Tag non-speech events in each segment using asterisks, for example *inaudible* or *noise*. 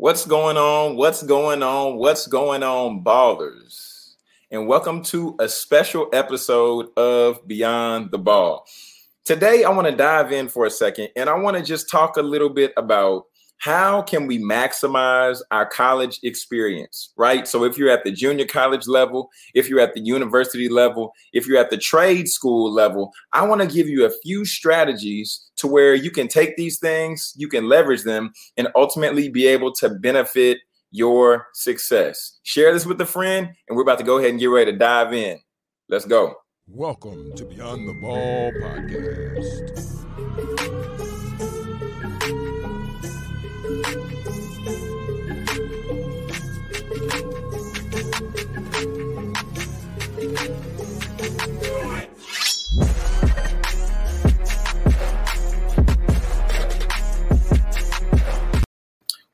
What's going on? What's going on? What's going on, ballers? And welcome to a special episode of Beyond the Ball. Today, I want to dive in for a second and I want to just talk a little bit about how can we maximize our college experience, right? So if you're at the junior college level, if you're at the university level, if you're at the trade school level, I want to give you a few strategies to where you can take these things, you can leverage them, and ultimately be able to benefit your success. Share this with a friend, and we're about to go ahead and get ready to dive in. Let's go. Welcome to Beyond the Ball podcast.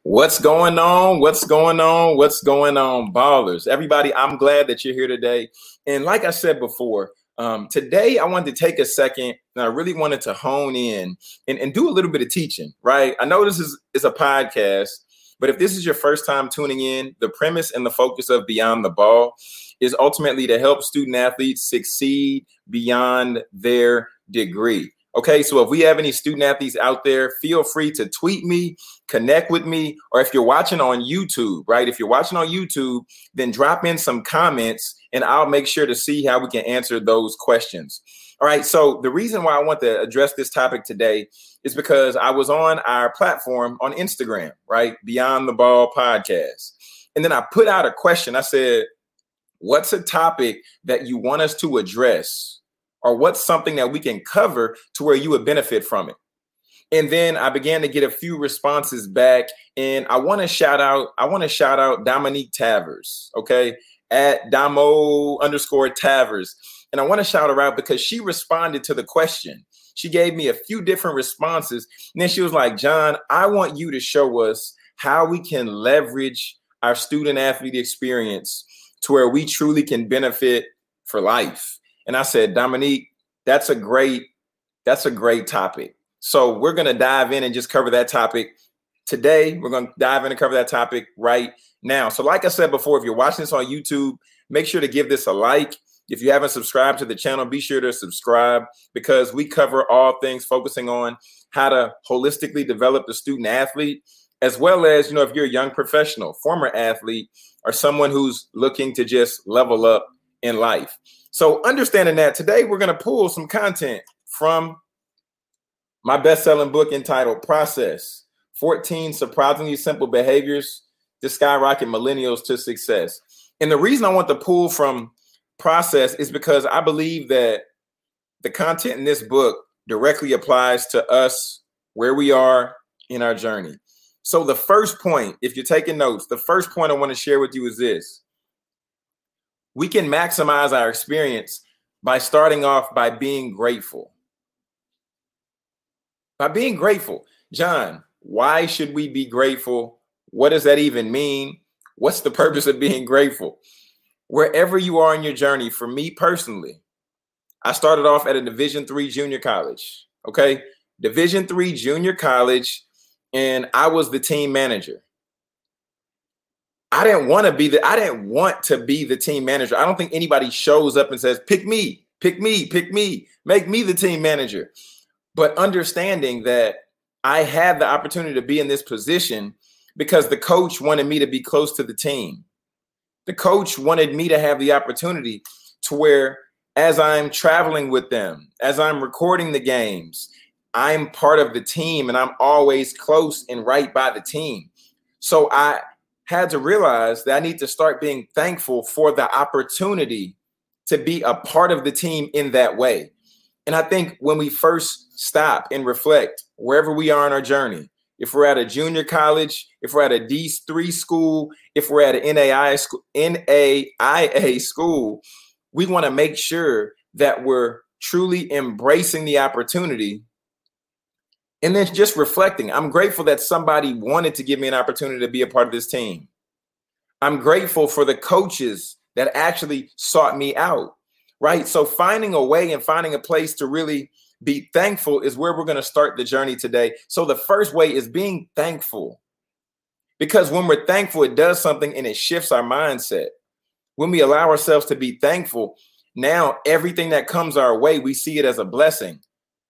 What's going on? What's going on? What's going on, ballers? Everybody, I'm glad that you're here today. And like I said before, um, today I wanted to take a second and I really wanted to hone in and, and do a little bit of teaching, right? I know this is, is a podcast, but if this is your first time tuning in, the premise and the focus of Beyond the Ball is ultimately to help student athletes succeed beyond their degree. Okay, so if we have any student athletes out there, feel free to tweet me, connect with me, or if you're watching on YouTube, right? If you're watching on YouTube, then drop in some comments and I'll make sure to see how we can answer those questions. All right, so the reason why I want to address this topic today is because I was on our platform on Instagram, right? Beyond the Ball podcast. And then I put out a question. I said, What's a topic that you want us to address? Or what's something that we can cover to where you would benefit from it. And then i began to get a few responses back and i want to shout out i want to shout out dominique tavers okay? At damo underscore tavers. And i want to shout her out because she responded to the question. She gave me a few different responses and then she was like john i want you to show us how we can leverage our student athlete experience to where we truly can benefit for life and I said, Dominique, that's a great, that's a great topic. So we're to dive in and just cover that topic today. We're to dive in and cover that topic right now. So, like I said before, if you're watching this on YouTube, make sure to give this a like. If you haven't subscribed to the channel, be sure to subscribe because we cover all things focusing on how to holistically develop the student athlete, as well as, you know, if you're a young professional, former athlete, or someone who's looking to just level up in life. So, understanding that today, we're going to pull some content from my best selling book entitled Process 14 Surprisingly Simple Behaviors to Skyrocket Millennials to Success. And the reason I want to pull from Process is because I believe that the content in this book directly applies to us where we are in our journey. So, the first point, if you're taking notes, the first point I want to share with you is this we can maximize our experience by starting off by being grateful. By being grateful. John, why should we be grateful? What does that even mean? What's the purpose of being grateful? Wherever you are in your journey, for me personally, I started off at a Division 3 junior college. Okay? Division 3 junior college and I was the team manager. I didn't want to be the I didn't want to be the team manager. I don't think anybody shows up and says, pick me, pick me, pick me, make me the team manager. But understanding that I had the opportunity to be in this position because the coach wanted me to be close to the team. The coach wanted me to have the opportunity to where as I'm traveling with them, as I'm recording the games, I'm part of the team and I'm always close and right by the team. So I had to realize that I need to start being thankful for the opportunity to be a part of the team in that way. And I think when we first stop and reflect wherever we are in our journey, if we're at a junior college, if we're at a D3 school, if we're at an NAIA school, NAIA school, we want to make sure that we're truly embracing the opportunity and then just reflecting, I'm grateful that somebody wanted to give me an opportunity to be a part of this team. I'm grateful for the coaches that actually sought me out, right? So finding a way and finding a place to really be thankful is where we're going to start the journey today. So the first way is being thankful. Because when we're thankful, it does something and it shifts our mindset. When we allow ourselves to be thankful, now everything that comes our way, we see it as a blessing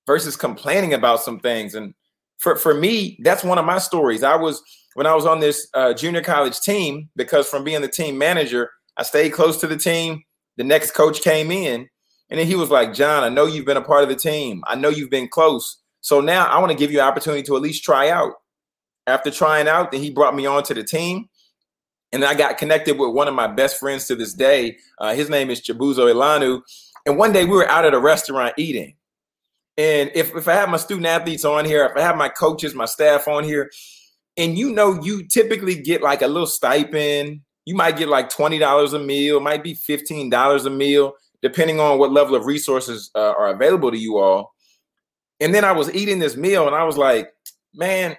versus complaining about some things. And for, for me, that's one of my stories. I was, when I was on this uh, junior college team, because from being the team manager, I stayed close to the team. The next coach came in and then he was like, John, I know you've been a part of the team. I know you've been close. So now I want to give you an opportunity to at least try out. After trying out, then he brought me on to the team. And I got connected with one of my best friends to this day. Uh, his name is Chibuzo Ilanu. And one day we were out at a restaurant eating. And if, if I have my student athletes on here, if I have my coaches, my staff on here, and you know, you typically get like a little stipend, you might get like $20 a meal, might be $15 a meal, depending on what level of resources uh, are available to you all. And then I was eating this meal and I was like, man,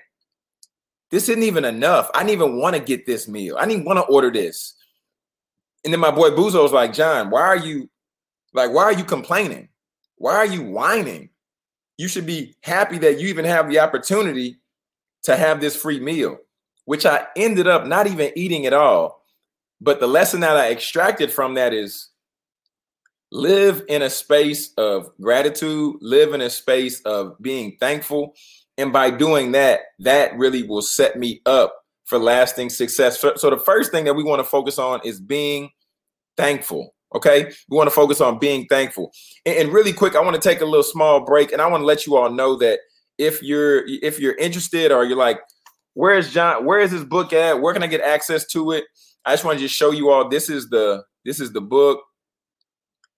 this isn't even enough. I didn't even want to get this meal. I didn't want to order this. And then my boy Buzo was like, John, why are you like, why are you complaining? Why are you whining? You should be happy that you even have the opportunity to have this free meal, which I ended up not even eating at all. But the lesson that I extracted from that is live in a space of gratitude, live in a space of being thankful, and by doing that, that really will set me up for lasting success. So, the first thing that we want to focus on is being thankful. Okay. We want to focus on being thankful. And, and really quick, I want to take a little small break and I want to let you all know that if you're if you're interested or you're like, where's John, where is this book at? Where can I get access to it? I just want to just show you all this is the this is the book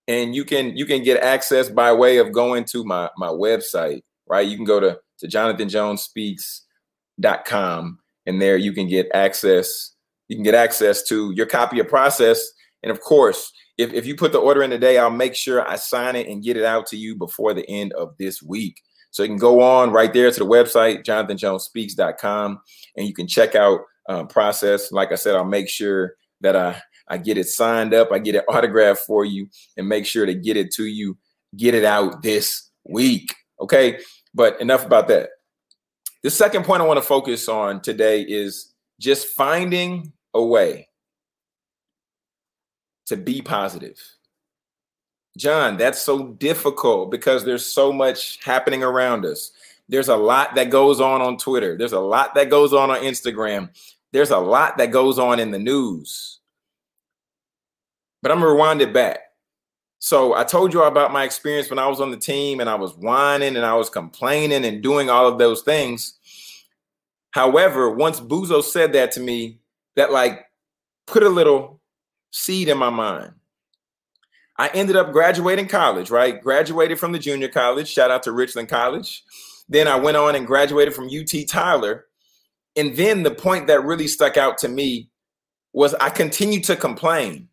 and you can you can get access by way of going to my my website right you can go to to jonathanjonesspeaks.com. And there you can get access. You can get access to your copy of process. And of course, if, if you put the order in today, I'll make sure I sign it and get it out to you before the end of this week. So you can go on right there to the website, jonathanjonesspeaks.com, and you can check out um, process. Like I said, I'll make sure that I, I get it signed up, I get it *laughs* autographed for you, and make sure to get it to you, get it out this week. Okay. But enough about that. The second point I want to focus on today is just finding a way to be positive. John, that's so difficult because there's so much happening around us. There's a lot that goes on on Twitter. There's a lot that goes on on Instagram. There's a lot that goes on in the news. But I'm to rewind it back. So I told you about my experience when I was on the team and I was whining and I was complaining and doing all of those things. However, once Buzo said that to me, that like put a little seed in my mind. I ended up graduating college, right? Graduated from the junior college. Shout out to Richland College. Then I went on and graduated from UT Tyler. And then the point that really stuck out to me was I continued to complain.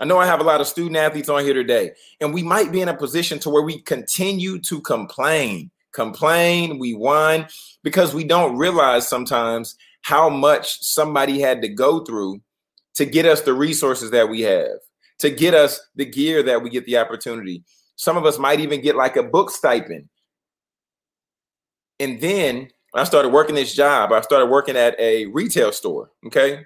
I know I have a lot of student athletes on here today, and we might be in a position to where we continue to complain, complain, we whine because we don't realize sometimes how much somebody had to go through to get us the resources that we have, to get us the gear that we get the opportunity. Some of us might even get like a book stipend. And then I started working this job. I started working at a retail store. Okay.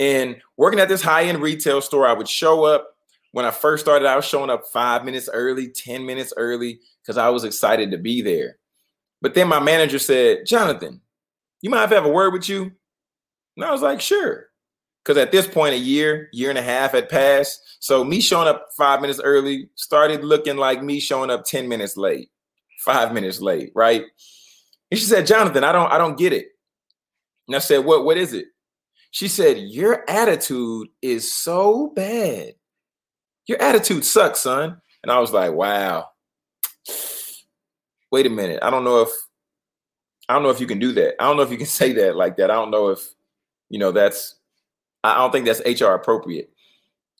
And working at this high end retail store, I would show up. When I first started, I was showing up five minutes early, 10 minutes early, because I was excited to be there. But then my manager said, Jonathan, you mind if I have a word with you? And I was like, sure. Because at this point, a year, year and a half had passed. So me showing up five minutes early started looking like me showing up 10 minutes late, five minutes late, right? And she said, Jonathan, I don't, I don't get it. And I said, What, what is it? She said, Your attitude is so bad. Your attitude sucks, son. And I was like, Wow. Wait a minute. I don't know if I don't know if you can do that. I don't know if you can *laughs* say that like that. I don't know if, you know, that's I don't think that's HR appropriate.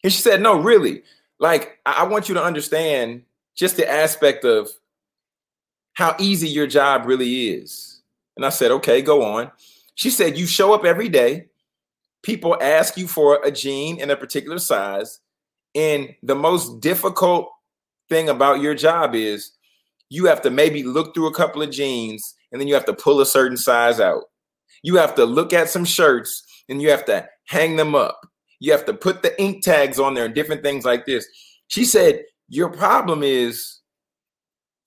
And she said, No, really. Like, I want you to understand just the aspect of how easy your job really is. And I said, Okay, go on. She said, You show up every day people ask you for a jean in a particular size. And the most difficult thing about your job is you have to maybe look through a couple of jeans and then you have to pull a certain size out. You have to look at some shirts and you have to hang them up. You have to put the ink tags on there and different things like this. She said, Your problem is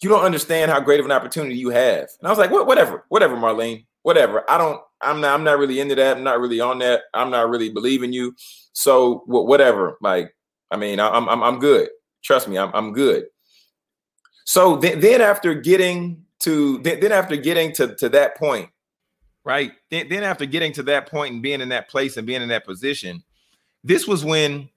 you don't understand how great of an opportunity you have. And I was like, What, whatever, whatever, Marlene, whatever. I don't, I'm not, I'm not really into that. I'm not really on that. I'm not really believing you. So whatever. Like, I mean, I'm, I'm, I'm good. Trust me, I'm, I'm good. So then, then after getting to, then, then after getting to, to that point, right? Then, then after getting to that point and being in that place and being in that position, this was when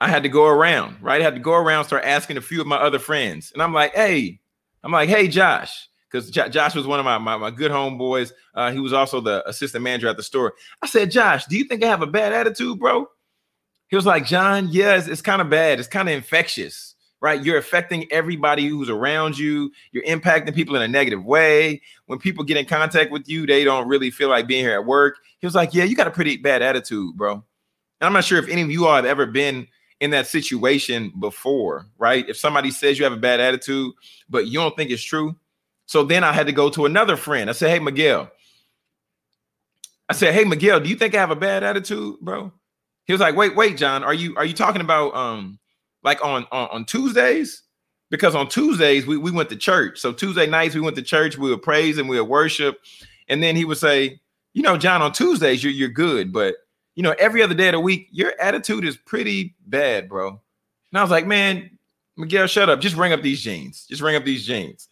I had to go around, right? I had to go around, start asking a few of my other friends. And I'm like, hey, I'm like, hey, Josh, because J- Josh was one of my, my, my good homeboys. Uh, he was also the assistant manager at the store. I said, Josh, do you think I have a bad attitude, bro? He was like, John, yes, it's, it's kind of bad. It's kind of infectious, right? You're affecting everybody who's around you. You're impacting people in a negative way. When people get in contact with you, they don't really feel like being here at work. He was like, yeah, you got a pretty bad attitude, bro. And I'm not sure if any of you all have ever been in that situation before, right? If somebody says you have a bad attitude, but you don't think it's true. So then I had to go to another friend. I said, Hey, Miguel. I said, Hey, Miguel, do you think I have a bad attitude, bro? He was like, Wait, wait, John, are you are you talking about um like on on, on Tuesdays? Because on Tuesdays we, we went to church. So Tuesday nights we went to church, we would praise and we would worship. And then he would say, you know, John, on Tuesdays you're you're good, but you know, every other day of the week, your attitude is pretty bad, bro. And I was like, man, Miguel, shut up. Just ring up these jeans. Just ring up these jeans.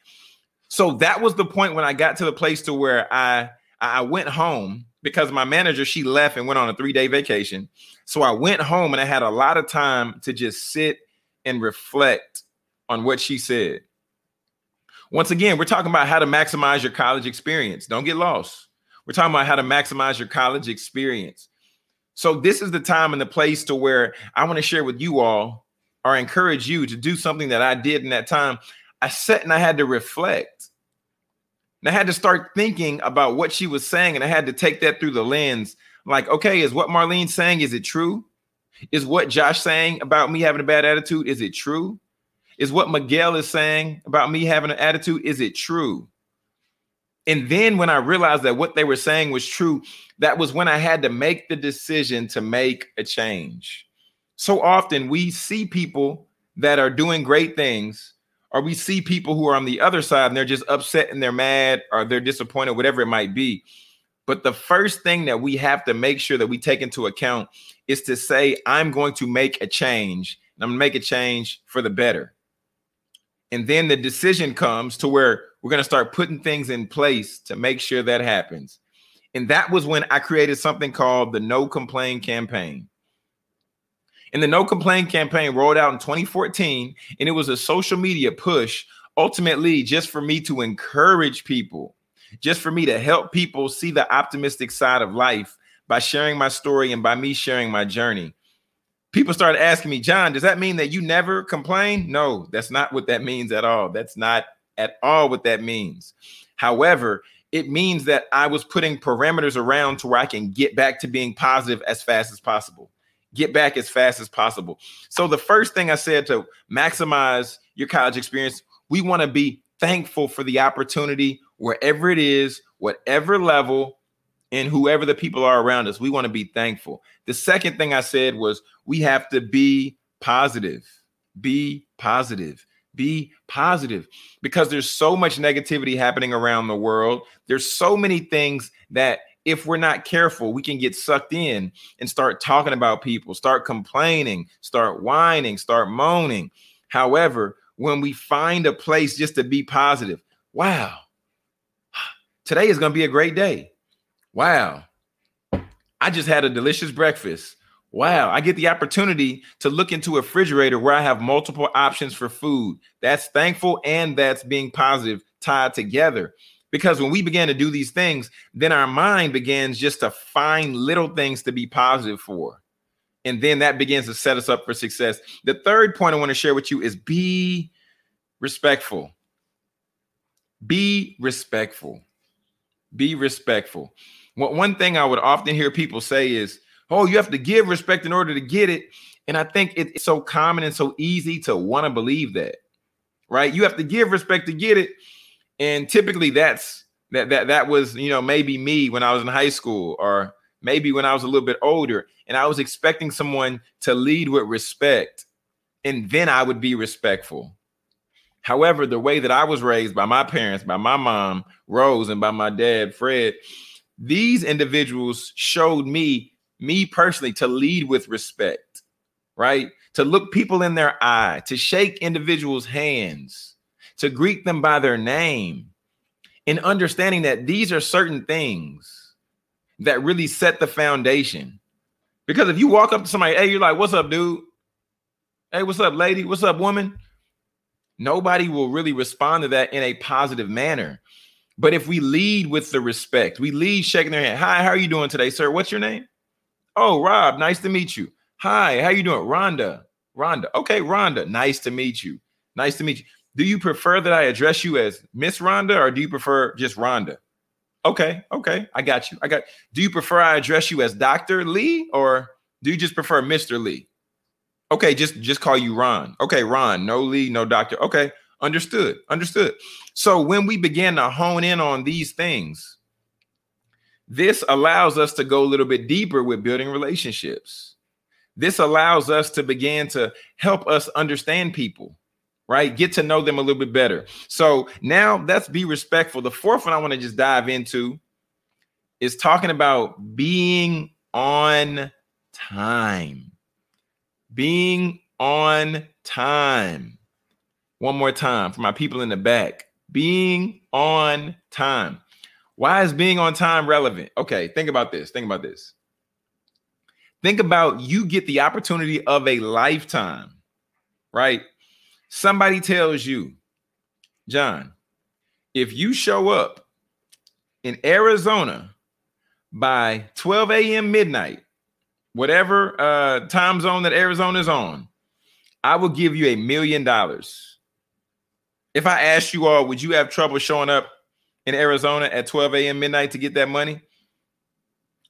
So that was the point when I got to the place to where I I went home because my manager she left and went on a three day vacation. So I went home and I had a lot of time to just sit and reflect on what she said. Once again, we're talking about how to maximize your college experience. Don't get lost. We're talking about how to maximize your college experience. So this is the time and the place to where I want to share with you all or encourage you to do something that I did in that time. I sat and I had to reflect. And I had to start thinking about what she was saying, and I had to take that through the lens. Like, okay, is what Marlene's saying, is it true? Is what Josh saying about me having a bad attitude, is it true? Is what Miguel is saying about me having an attitude, is it true? And then when I realized that what they were saying was true, that was when I had to make the decision to make a change. So often we see people that are doing great things, or we see people who are on the other side and they're just upset and they're mad or they're disappointed, whatever it might be. But the first thing that we have to make sure that we take into account is to say, I'm going to make a change and I'm going to make a change for the better. And then the decision comes to where we're going to start putting things in place to make sure that happens. And that was when I created something called the No Complain campaign. And the No Complain campaign rolled out in 2014, and it was a social media push, ultimately, just for me to encourage people, just for me to help people see the optimistic side of life by sharing my story and by me sharing my journey people started asking me, John, does that mean that you never complain? No, that's not what that means at all. That's not at all what that means. However, it means that I was putting parameters around to where I can get back to being positive as fast as possible. Get back as fast as possible. So, the first thing I said to maximize your college experience, we want to be thankful for the opportunity wherever it is, whatever level, and whoever the people are around us. We want to be thankful. The second thing I said was we have to be positive. Be positive. Be positive because there's so much negativity happening around the world. There's so many things that if we're not careful, we can get sucked in and start talking about people, start complaining, start whining, start moaning. However, when we find a place just to be positive, wow, today is going to be a great day. Wow, I just had a delicious breakfast. Wow, I get the opportunity to look into a refrigerator where I have multiple options for food. That's thankful and that's being positive tied together. Because when we began to do these things, then our mind begins just to find little things to be positive for. And then that begins to set us up for success. The third point I want to share with you is be respectful. Be respectful. Be respectful. One thing I would often hear people say is, oh, you have to give respect in order to get it. And I think it's so common and so easy to want to believe that, right? You have to give respect to get it. And typically that's that that that was you know maybe me when I was in high school or maybe when I was a little bit older and I was expecting someone to lead with respect and then I would be respectful. However, the way that I was raised by my parents, by my mom, Rose, and by my dad, Fred, these individuals showed me, me personally, to lead with respect, right? To look people in their eye, to shake individuals' hands, to greet them by their name, in understanding that these are certain things that really set the foundation. Because if you walk up to somebody, hey, you're like, what's up, dude? Hey, what's up, lady? What's up, woman? Nobody will really respond to that in a positive manner. But if we lead with the respect, we lead shaking their hand. Hi, how are you doing today, sir? What's your name? Oh, Rob, nice to meet you. Hi, how you doing? Rhonda. Rhonda. Okay, Rhonda, nice to meet you. Nice to meet you. Do you prefer that I address you as Miss Rhonda or do you prefer just Rhonda? Okay, okay, I got you. I got. Do you prefer I address you as Dr. Lee or do you just prefer Mr. Lee? Okay, just just call you Ron. Okay, Ron, no Lee, no doctor. Okay, understood. Understood. So when we begin to hone in on these things, this allows us to go a little bit deeper with building relationships. This allows us to begin to help us understand people, right? Get to know them a little bit better. So now let's be respectful. The fourth one I want to just dive into is talking about being on time being on time. One more time for my people in the back. Being on time. Why is being on time relevant? Okay, think about this. Think about this. Think about you get the opportunity of a lifetime, right? Somebody tells you, John, if you show up in Arizona by 12 a.m. midnight, whatever uh, time zone that Arizona is on, I will give you a million dollars. If I asked you all, would you have trouble showing up in Arizona at 12 a.m. midnight to get that money?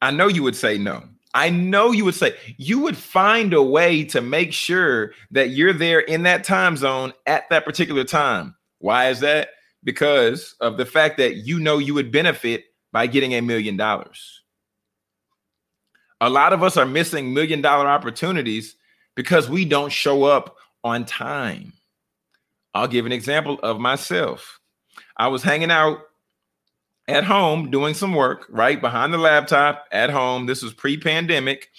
I know you would say no. I know you would say you would find a way to make sure that you're there in that time zone at that particular time. Why is that? Because of the fact that you know you would benefit by getting a million dollars. A lot of us are missing million dollar opportunities because we don't show up on time. I'll give an example of myself. I was hanging out at home doing some work, right behind the laptop at home. This was pre pandemic.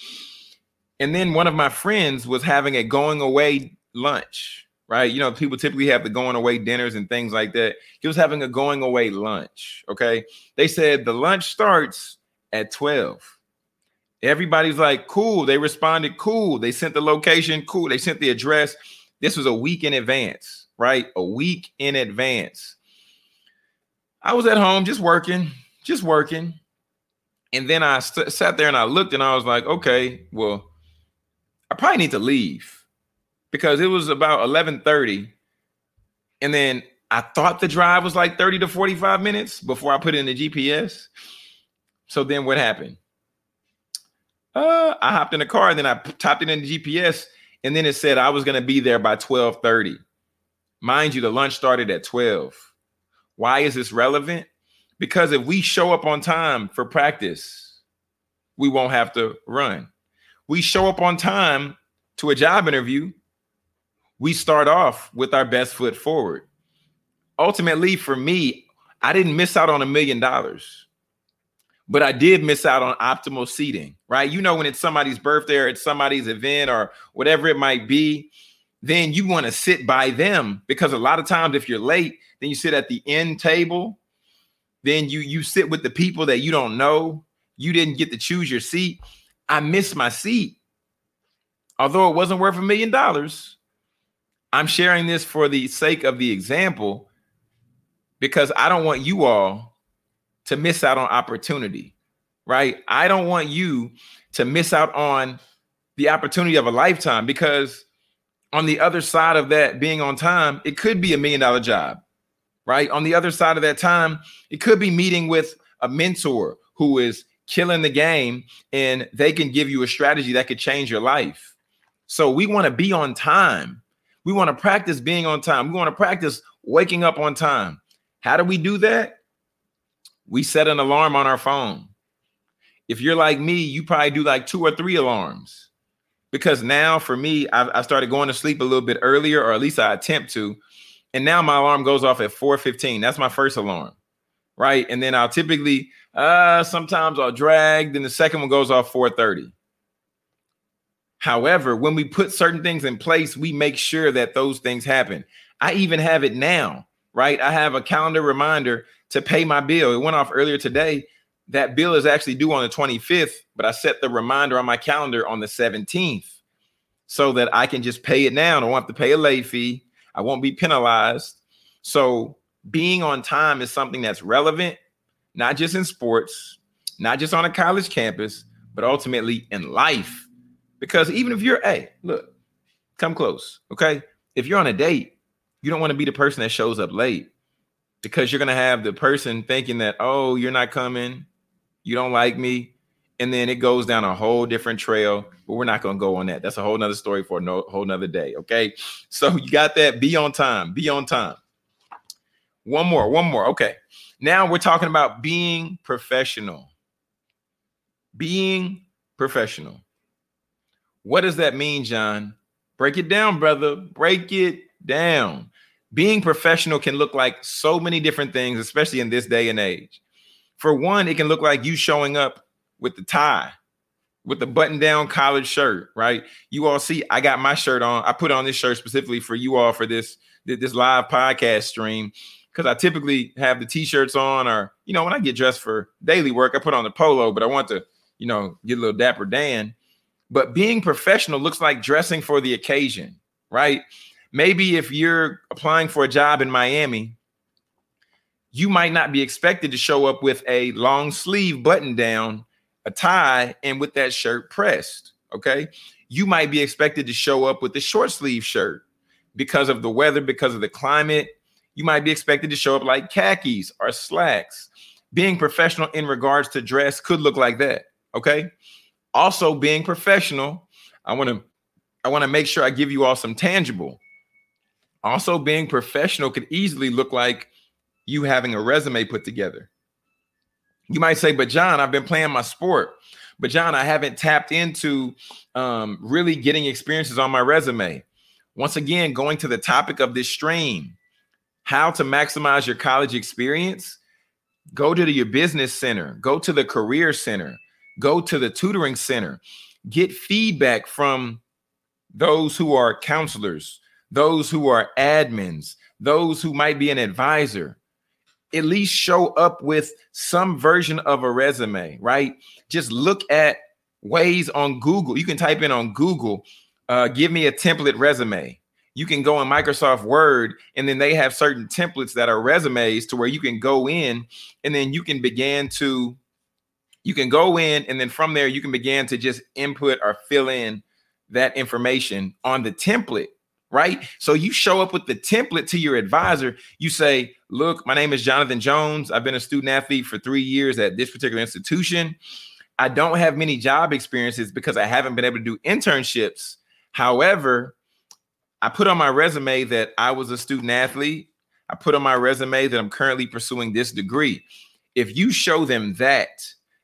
And then one of my friends was having a going away lunch, right? You know, people typically have the going away dinners and things like that. He was having a going away lunch. Okay. They said the lunch starts at 12. Everybody's like, cool. They responded, cool. They sent the location, cool. They sent the address. This was a week in advance, right? A week in advance. I was at home just working, just working. And then I st- sat there and I looked and I was like, okay, well, I probably need to leave because it was about 11:30. And then I thought the drive was like 30 to 45 minutes before I put in the GPS. So then what happened? Uh, I hopped in the car and then I tapped it in the GPS, and then it said I was going to be there by 12:30. Mind you, the lunch started at 12. Why is this relevant? Because if we show up on time for practice, we won't have to run. We show up on time to a job interview, we start off with our best foot forward. Ultimately, for me, I didn't miss out on a million dollars but I did miss out on optimal seating, right? You know, when it's somebody's birthday or it's somebody's event or whatever it might be, then you want to sit by them because a lot of times if you're late, then you sit at the end table, then you you sit with the people that you don't know. You didn't get to choose your seat. I missed my seat. Although it wasn't worth a million dollars, I'm sharing this for the sake of the example because I don't want you all to miss out on opportunity, right? I don't want you to miss out on the opportunity of a lifetime because on the other side of that being on time, it could be a million dollar job, right? On the other side of that time, it could be meeting with a mentor who is killing the game and they can give you a strategy that could change your life. So we want to be on time. We want to practice being on time. We want to practice waking up on time. How do we do that? We set an alarm on our phone. If you're like me, you probably do like two or three alarms. Because now for me, I've, I started going to sleep a little bit earlier, or at least I attempt to. And now my alarm goes off at 4:15. That's my first alarm. Right. And then I'll typically uh sometimes I'll drag, then the second one goes off 4:30. However, when we put certain things in place, we make sure that those things happen. I even have it now, right? I have a calendar reminder to pay my bill. It went off earlier today. That bill is actually due on the 25th, but I set the reminder on my calendar on the 17th so that I can just pay it now. I don't have to pay a late fee. I won't be penalized. So being on time is something that's relevant, not just in sports, not just on a college campus, but ultimately in life because even if you're, hey, look, come close. Okay. If you're on a date, you don't want to be the person that shows up late because you're going to have the person thinking that, oh, you're not coming. You don't like me. And then it goes down a whole different trail, but we're not going to go on that. That's a whole nother story for a no, whole nother day. Okay. So you got that. Be on time. Be on time. One more. One more. Okay. Now we're talking about being professional. Being professional. What does that mean, John? Break it down, brother. Break it down. Being professional can look like so many different things, especially in this day and age. For one, it can look like you showing up with the tie, with the button down college shirt, right? You all see, I got my shirt on. I put on this shirt specifically for you all for this this live podcast stream because I typically have the t-shirts on, or you know, when I get dressed for daily work, I put on the polo, but I want to, you know, get a little dapper Dan. But being professional looks like dressing for the occasion, right? Maybe if you're applying for a job in Miami, you might not be expected to show up with a long sleeve button down, a tie, and with that shirt pressed. Okay. You might be expected to show up with a short sleeve shirt because of the weather, because of the climate. You might be expected to show up like khakis or slacks. Being professional in regards to dress could look like that. Okay also being professional i want to i want to make sure i give you all some tangible also being professional could easily look like you having a resume put together. You might say but john i've been playing my sport. But john i haven't tapped into um, really getting experiences on my resume. Once again going to the topic of this stream how to maximize your college experience go to the, your business center go to the career center go to the tutoring center, get feedback from those who are counselors, those who are admins, those who might be an advisor. At least show up with some version of a resume, right? Just look at ways on Google. You can type in on Google, uh, give me a template resume. You can go in Microsoft Word, and then they have certain templates that are resumes to where you can go in and then you can begin to you can go in and then from there you can begin to just input or fill in that information on the template right? So you show up with the template to your advisor. You say look my name is jonathan jones. I've been a student athlete for three years at this particular institution. I don't have many job experiences because i haven't been able to do internships. However i put on my resume that i was a student athlete. I put on my resume that i'm currently pursuing this degree. If you show them that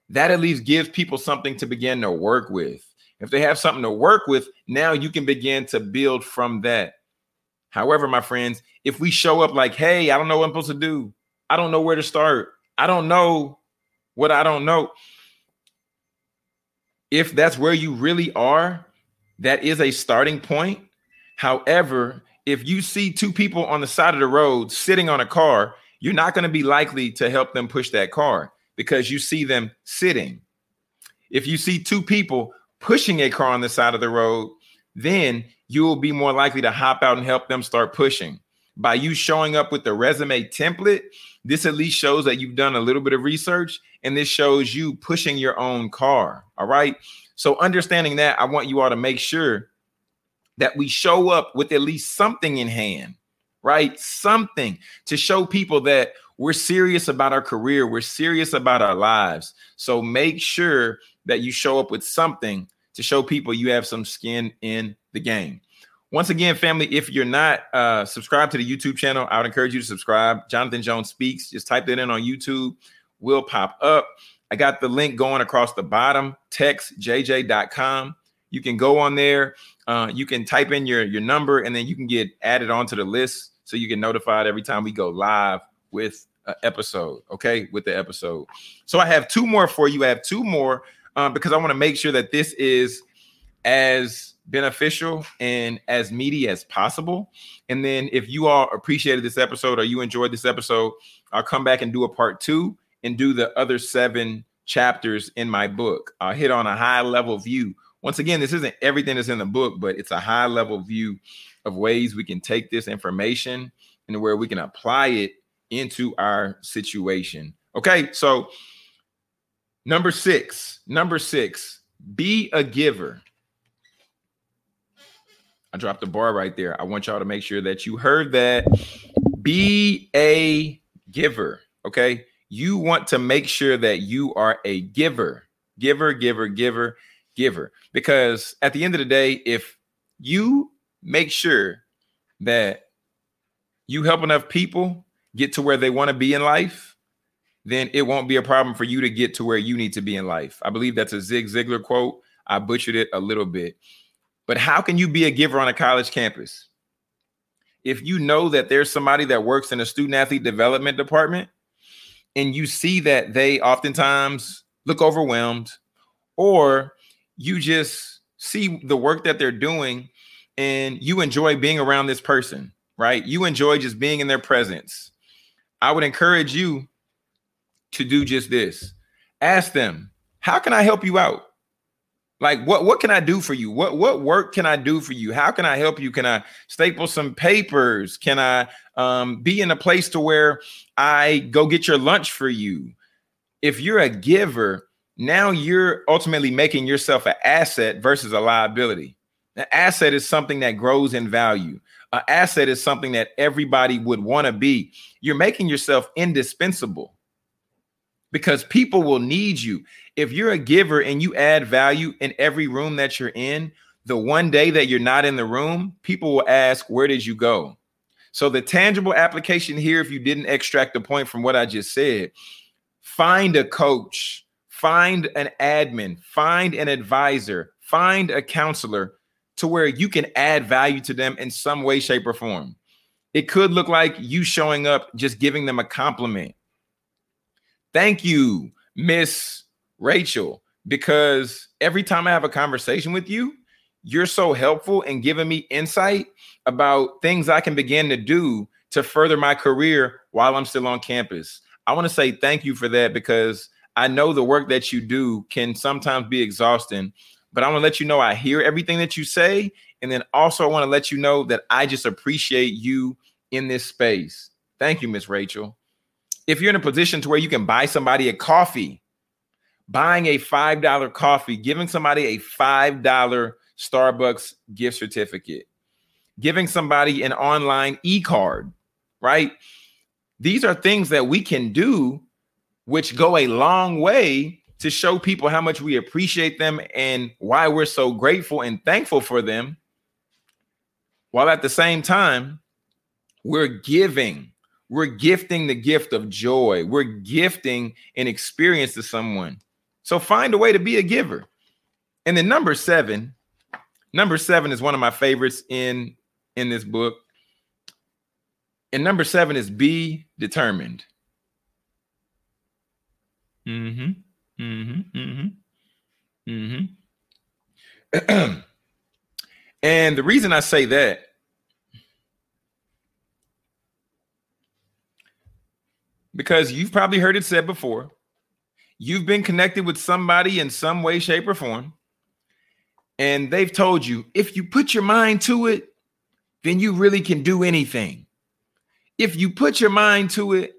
that at least gives people something to begin to work with. If they have something to work with, now you can begin to build from that. However, my friends, if we show up like, hey, I don't know what I'm supposed to do, I don't know where to start, I don't know what I don't know. If that's where you really are, that is a starting point. However, if you see two people on the side of the road sitting on a car, you're not going to be likely to help them push that car because you see them sitting. If you see two people pushing a car on the side of the road, then you will be more likely to hop out and help them start pushing. By you showing up with the resume template, this at least shows that you've done a little bit of research and this shows you pushing your own car. All right. So, understanding that, I want you all to make sure that we show up with at least something in hand, right? Something to show people that we're serious about our career, we're serious about our lives. So make sure that you show up with something to show people you have some skin in the game. Once again, family, if you're not uh, subscribed to the YouTube channel, I would encourage you to subscribe. Jonathan Jones Speaks. Just type that in on YouTube. will pop up. I got the link going across the bottom, textjj.com. You can go on there. Uh, you can type in your, your number and then you can get added onto the list so you get notified every time we go live with an episode. Okay, with the episode. So I have two more for you. I have two more um, because I want to make sure that this is as beneficial and as meaty as possible. And then if you all appreciated this episode or you enjoyed this episode, I'll come back and do a part two and do the other seven chapters in my book. I'll hit on a high level view. Once again, this isn't everything that's in the book, but it's a high level view of ways we can take this information and where we can apply it into our situation. Okay, so number six, number six, be a giver. I dropped the bar right there. I want y'all to make sure that you heard that. Be a giver. Okay. You want to make sure that you are a giver, giver, giver, giver, giver. Because at the end of the day, if you make sure that you help enough people get to where they want to be in life, then it won't be a problem for you to get to where you need to be in life. I believe that's a Zig Ziglar quote. I butchered it a little bit. But how can you be a giver on a college campus? If you know that there's somebody that works in a student athlete development department and you see that they oftentimes look overwhelmed, or you just see the work that they're doing and you enjoy being around this person, right? You enjoy just being in their presence. I would encourage you to do just this. Ask them, how can I help you out? Like what what can I do for you? What what work can I do for you? How can I help you? Can I staple some papers? Can I um, be in a place to where I go get your lunch for you? If you're a giver, now you're ultimately making yourself an asset versus a liability. An asset is something that grows in value. An asset is something that everybody would want to be. You're making yourself indispensable because people will need you. If you're a giver and you add value in every room that you're in, the one day that you're not in the room, people will ask, Where did you go? So, the tangible application here, if you didn't extract the point from what I just said, find a coach, find an admin, find an advisor, find a counselor to where you can add value to them in some way, shape, or form. It could look like you showing up, just giving them a compliment. Thank you, Miss Rachel, because every time I have a conversation with you, you're so helpful in giving me insight about things I can begin to do to further my career while I'm still on campus. I want to say thank you for that because I know the work that you do can sometimes be exhausting but I want to let you know I hear everything that you say. And then also, I want to let you know that I just appreciate you in this space. Thank you, Miss Rachel. If you're in a position to where you can buy somebody a coffee, buying a $5 coffee, giving somebody a $5 Starbucks gift certificate, giving somebody an online e card, right? These are things that we can do, which go a long way to show people how much we appreciate them and why we're so grateful and thankful for them, while at the same time, we're giving, we're gifting the gift of joy, we're gifting an experience to someone. So find a way to be a giver. And then number seven, number seven is one of my favorites in in this book. And number seven is be determined. Mm-hmm. Mm-hmm. Mm-hmm. Mm-hmm. *clears throat* and the reason I say that because you've probably heard it said before. You've been connected with somebody in some way, shape, or form, and they've told you if you put your mind to it, then you really can do anything. If you put your mind to it,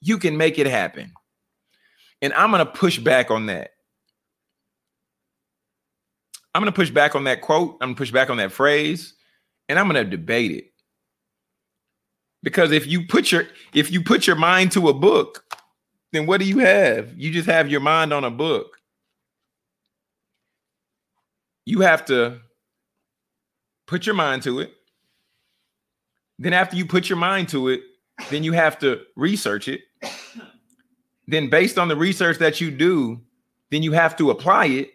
you can make it happen. And I'm going to push back on that. I'm going to push back on that quote. I'm going to push back on that phrase and I'm going to debate it. Because if you put your if you put your mind to a book, then what do you have? You just have your mind on a book. You have to put your mind to it. Then after you put your mind to it, then you have to research it. then based on the research that you do, then you have to apply it.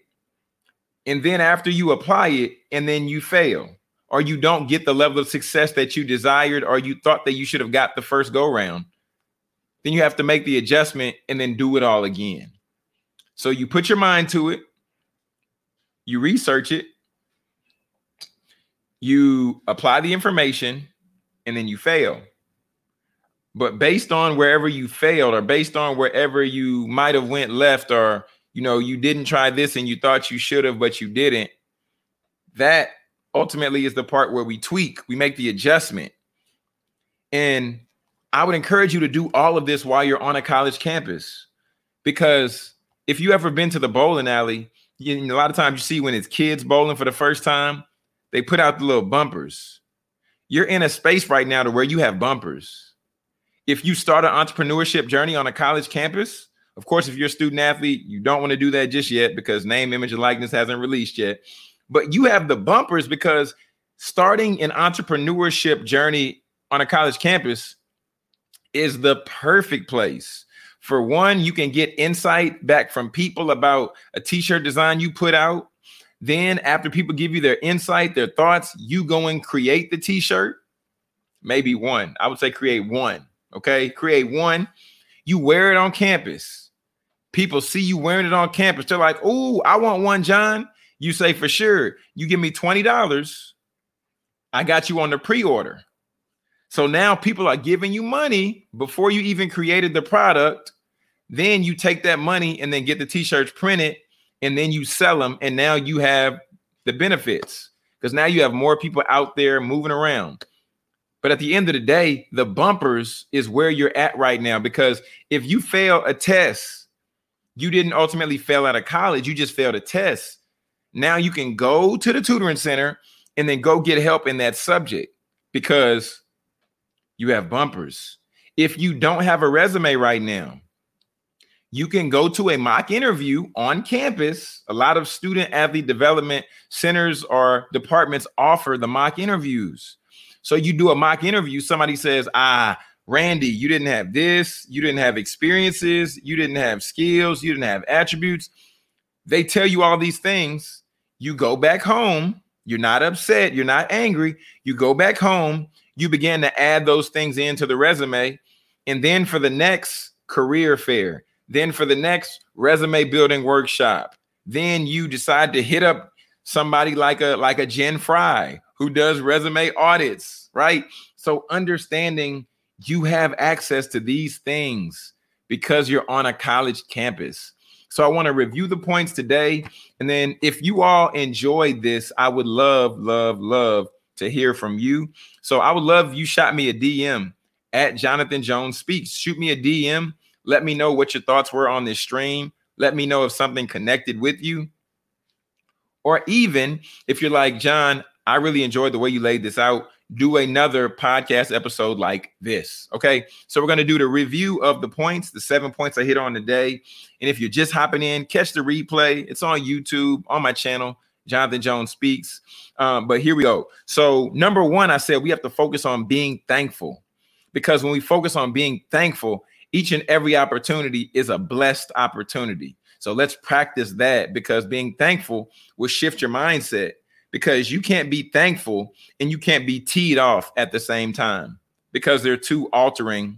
And then after you apply it and then you fail or you don't get the level of success that you desired or you thought that you should have got the first go round, then you have to make the adjustment and then do it all again. So you put your mind to it, you research it, you apply the information, and then you fail. But based on wherever you failed, or based on wherever you might have went left, or you know you didn't try this and you thought you should have, but you didn't, that ultimately is the part where we tweak, we make the adjustment. And I would encourage you to do all of this while you're on a college campus because if you ever been to the bowling alley, you, a lot of times you see when it's kids bowling for the first time, they put out the little bumpers. You're in a space right now to where you have bumpers. If you start an entrepreneurship journey on a college campus, of course, if you're a student athlete, you don't want to do that just yet because name, image, and likeness hasn't released yet. But you have the bumpers because starting an entrepreneurship journey on a college campus is the perfect place for one, you can get insight back from people about a t-shirt design you put out. Then, after people give you their insight, their thoughts, you go and create the t-shirt. Maybe one. I would say create one. Okay, create one. You wear it on campus. People see you wearing it on campus. They're like, "Oh, I want one, John." You say for sure. You give me twenty dollars. I got you on the pre-order. So now people are giving you money before you even created the product then you take that money and then get the t-shirts printed and then you sell them and now you have the benefits because now you have more people out there moving around. But at the end of the day, the bumpers is where you're at right now because if you fail a test, you didn't ultimately fail out of college, you just failed a test. Now you can go to the tutoring center and then go get help in that subject because you have bumpers. If you don't have a resume right now, you can go to a mock interview on campus. A lot of student athlete development centers or departments offer the mock interviews. So you do a mock interview, somebody says, Ah, Randy, you didn't have this, you didn't have experiences, you didn't have skills, you didn't have attributes. They tell you all these things. You go back home, you're not upset, you're not angry. You go back home, you begin to add those things into the resume. And then for the next career fair, then for the next resume building workshop, then you decide to hit up somebody like a like a Jen Fry who does resume audits, right? So understanding you have access to these things because you're on a college campus. So I want to review the points today. And then if you all enjoyed this, I would love, love, love to hear from you. So I would love you shot me a DM at Jonathan Jones Speaks. Shoot me a DM let me know what your thoughts were on this stream. Let me know if something connected with you. Or even if you're like, John, I really enjoyed the way you laid this out. Do another podcast episode like this. Okay. So we're going to do the review of the points, the seven points I hit on today. And if you're just hopping in, catch the replay. It's on YouTube, on my channel, Jonathan Jones Speaks. Um, but here we go. So, number one, I said we have to focus on being thankful because when we focus on being thankful, each and every opportunity is a blessed opportunity. So let's practice that because being thankful will shift your mindset because you can't be thankful and you can't be teed off at the same time because they're two altering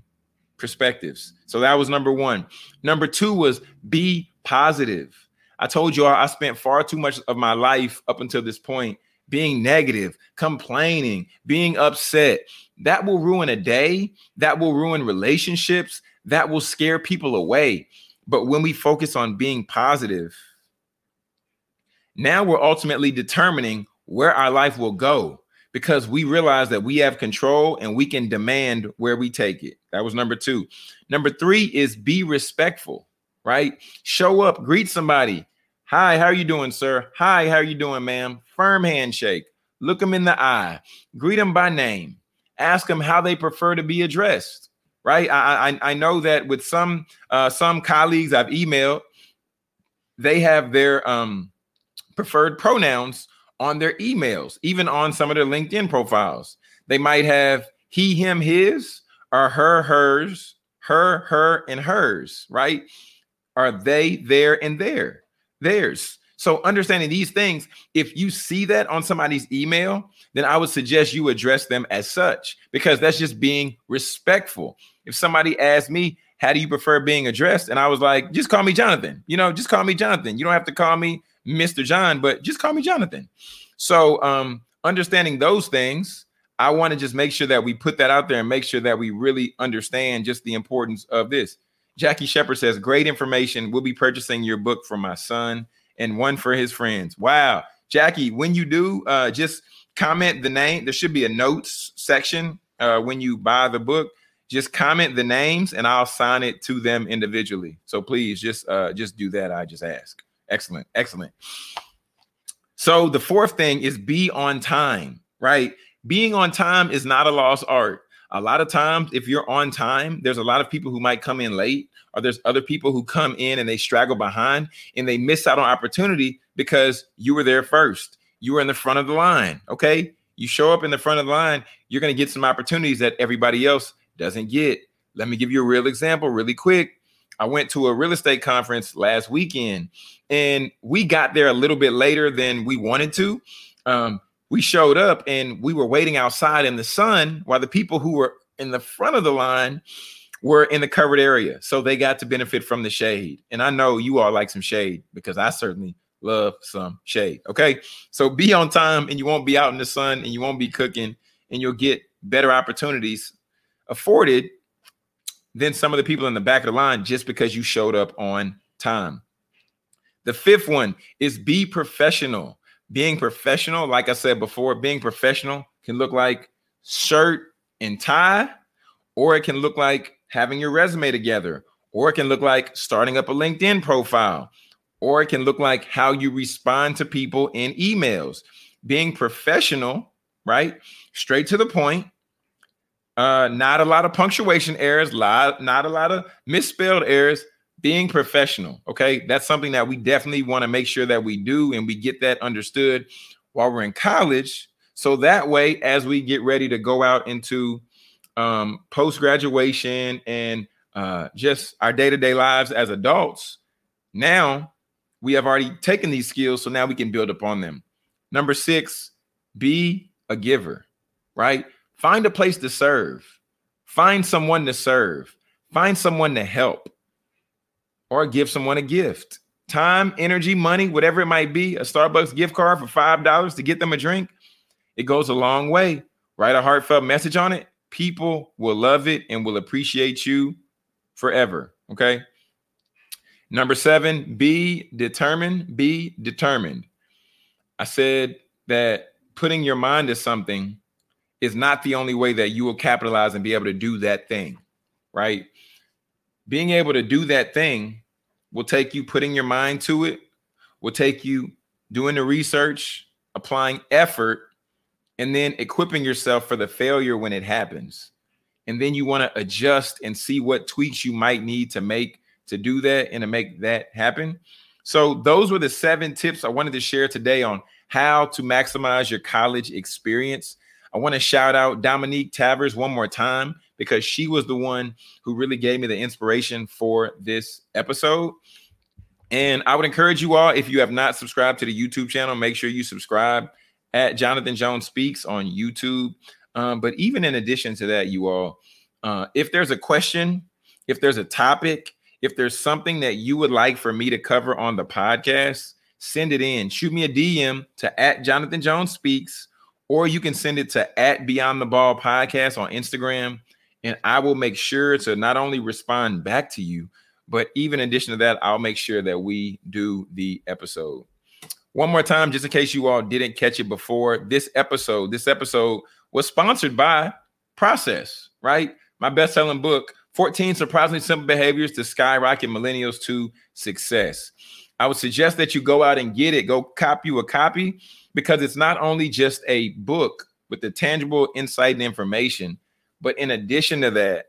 perspectives. So that was number one. Number two was be positive. I told you I spent far too much of my life up until this point being negative, complaining, being upset. That will ruin a day. That will ruin relationships that will scare people away. But when we focus on being positive, now we're ultimately determining where our life will go because we realize that we have control and we can demand where we take it. That was number two. Number three is be respectful, right? Show up, greet somebody. Hi, how are you doing, sir? Hi, how are you doing, ma'am? Firm handshake. Look them in the eye. Greet them by name. Ask them how they prefer to be addressed right? I, I, I know that with some uh, some colleagues I've emailed, they have their um, preferred pronouns on their emails, even on some of their LinkedIn profiles. They might have he, him, his, or her, hers, her, her, and hers, right? Are they, there, and their, theirs? So understanding these things, if you see that on somebody's email, then I would suggest you address them as such because that's just being respectful. If somebody asked me, how do you prefer being addressed? And I was like, just call me Jonathan. You know, just call me Jonathan. You don't have to call me Mr. John, but just call me Jonathan. So um understanding those things, I want to just make sure that we put that out there and make sure that we really understand just the importance of this. Jackie Shepard says, Great information. We'll be purchasing your book for my son and one for his friends. Wow. Jackie, when you do, uh, just comment the name. There should be a notes section uh, when you buy the book. Just comment the names and I'll sign it to them individually. So please just uh, just do that. I just ask. Excellent. Excellent. So the fourth thing is be on time, right? Being on time is not a lost art. A lot of times, if you're on time, there's a lot of people who might come in late, or there's other people who come in and they straggle behind and they miss out on opportunity because you were there first. You were in the front of the line. Okay. You show up in the front of the line, you're going to get some opportunities that everybody else doesn't get. Let me give you a real example really quick. I went to a real estate conference last weekend and we got there a little bit later than we wanted to. Um, we showed up and we were waiting outside in the sun while the people who were in the front of the line were in the covered area. So they got to benefit from the shade. And I know you all like some shade because I certainly love some shade. Okay. So be on time and you won't be out in the sun and you won't be cooking and you'll get better opportunities afforded than some of the people in the back of the line just because you showed up on time. The fifth one is be professional. Being professional, like I said before, being professional can look like shirt and tie, or it can look like having your resume together, or it can look like starting up a LinkedIn profile, or it can look like how you respond to people in emails. Being professional, right? Straight to the point, uh, not a lot of punctuation errors, lot, not a lot of misspelled errors. Being professional, okay, that's something that we definitely want to make sure that we do and we get that understood while we're in college. So that way, as we get ready to go out into um, post graduation and uh, just our day to day lives as adults, now we have already taken these skills. So now we can build upon them. Number six, be a giver, right? Find a place to serve. Find someone to serve. Find someone to help or give someone a gift. Time, energy, money, whatever it might be, a Starbucks gift card for $5 to get them a drink, it goes a long way. Write a heartfelt message on it. People will love it and will appreciate you forever. Okay. Number seven, be determined. Be determined. I said that putting your mind to something is not the only way that you will capitalize and be able to do that thing, right? Being able to do that thing will take you putting your mind to it, will take you doing the research, applying effort, and then equipping yourself for the failure when it happens. And then you want to adjust and see what tweaks you might need to make to do that and to make that happen. So, those were the seven tips I wanted to share today on how to maximize your college experience. I want to shout out Dominique Tavers one more time because she was the one who really gave me the inspiration for this episode. And I would encourage you all, if you have not subscribed to the YouTube channel, make sure you subscribe at Jonathan Jones Speaks on YouTube. Um, but even in addition to that, you all, uh, if there's a question, if there's a topic, if there's something that you would like for me to cover on the podcast, send it in. Shoot me a DM to at Jonathan Jones Speaks or you can send it to at Beyond the Ball podcast on Instagram, and I will make sure to not only respond back to you, but even in addition to that, I'll make sure that we do the episode. One more time, just in case you all didn't catch it before, this episode, this episode was sponsored by Process, right? My best-selling book, 14 Surprisingly Simple Behaviors to Skyrocket Millennials to Success. I would suggest that you go out and get it. Go copy you a copy because it's not only just a book with the tangible insight and information, but in addition to that,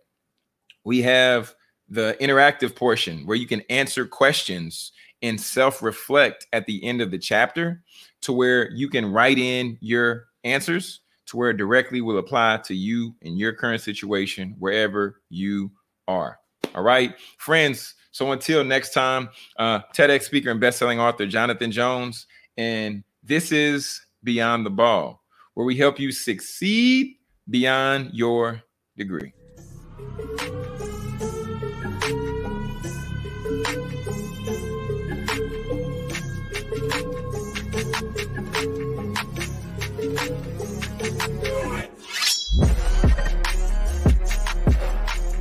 we have the interactive portion where you can answer questions and self reflect at the end of the chapter to where you can write in your answers to where it directly will apply to you in your current situation wherever you are. All right, friends. So until next time, uh, TEDx speaker and best-selling author Jonathan Jones, and this is Beyond the Ball, where we help you succeed beyond your degree.